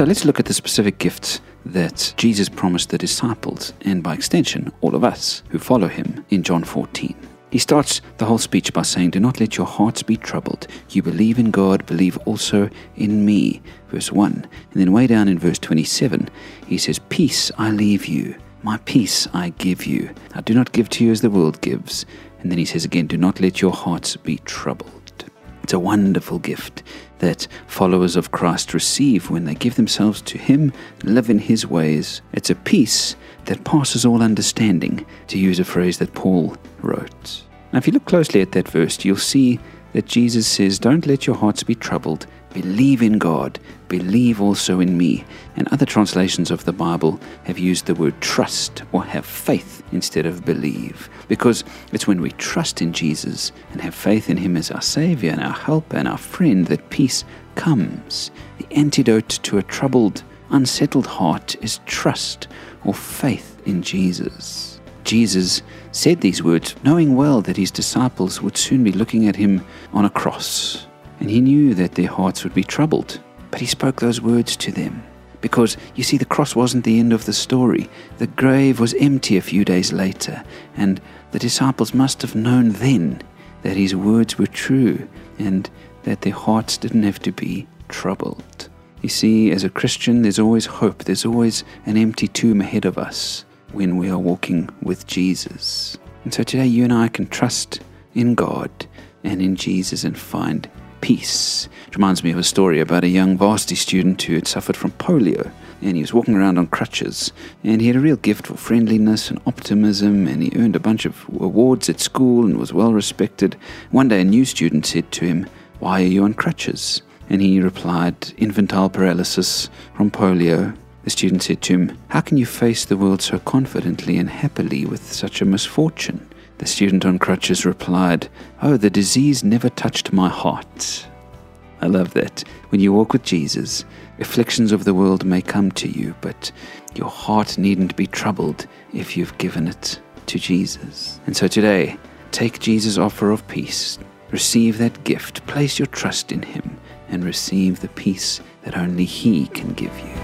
So let's look at the specific gifts that Jesus promised the disciples, and by extension, all of us who follow him in John 14. He starts the whole speech by saying, Do not let your hearts be troubled. You believe in God, believe also in me. Verse 1. And then way down in verse 27, he says, Peace I leave you, my peace I give you. I do not give to you as the world gives. And then he says again, Do not let your hearts be troubled. It's a wonderful gift that followers of Christ receive when they give themselves to Him, live in His ways. It's a peace that passes all understanding, to use a phrase that Paul wrote. Now, if you look closely at that verse, you'll see that Jesus says, Don't let your hearts be troubled. Believe in God. Believe also in me. And other translations of the Bible have used the word trust or have faith instead of believe. Because it's when we trust in Jesus and have faith in Him as our Savior and our helper and our friend that peace comes. The antidote to a troubled, unsettled heart is trust or faith in Jesus. Jesus said these words, knowing well that his disciples would soon be looking at him on a cross, and he knew that their hearts would be troubled. But he spoke those words to them. Because, you see, the cross wasn't the end of the story. The grave was empty a few days later, and the disciples must have known then that his words were true and that their hearts didn't have to be troubled. You see, as a Christian, there's always hope, there's always an empty tomb ahead of us when we are walking with Jesus. And so today, you and I can trust in God and in Jesus and find peace. It reminds me of a story about a young varsity student who had suffered from polio and he was walking around on crutches and he had a real gift for friendliness and optimism and he earned a bunch of awards at school and was well respected. One day a new student said to him, "Why are you on crutches?" And he replied, "Infantile paralysis from polio." The student said to him, How can you face the world so confidently and happily with such a misfortune? The student on crutches replied, Oh, the disease never touched my heart. I love that. When you walk with Jesus, afflictions of the world may come to you, but your heart needn't be troubled if you've given it to Jesus. And so today, take Jesus' offer of peace, receive that gift, place your trust in Him, and receive the peace that only He can give you.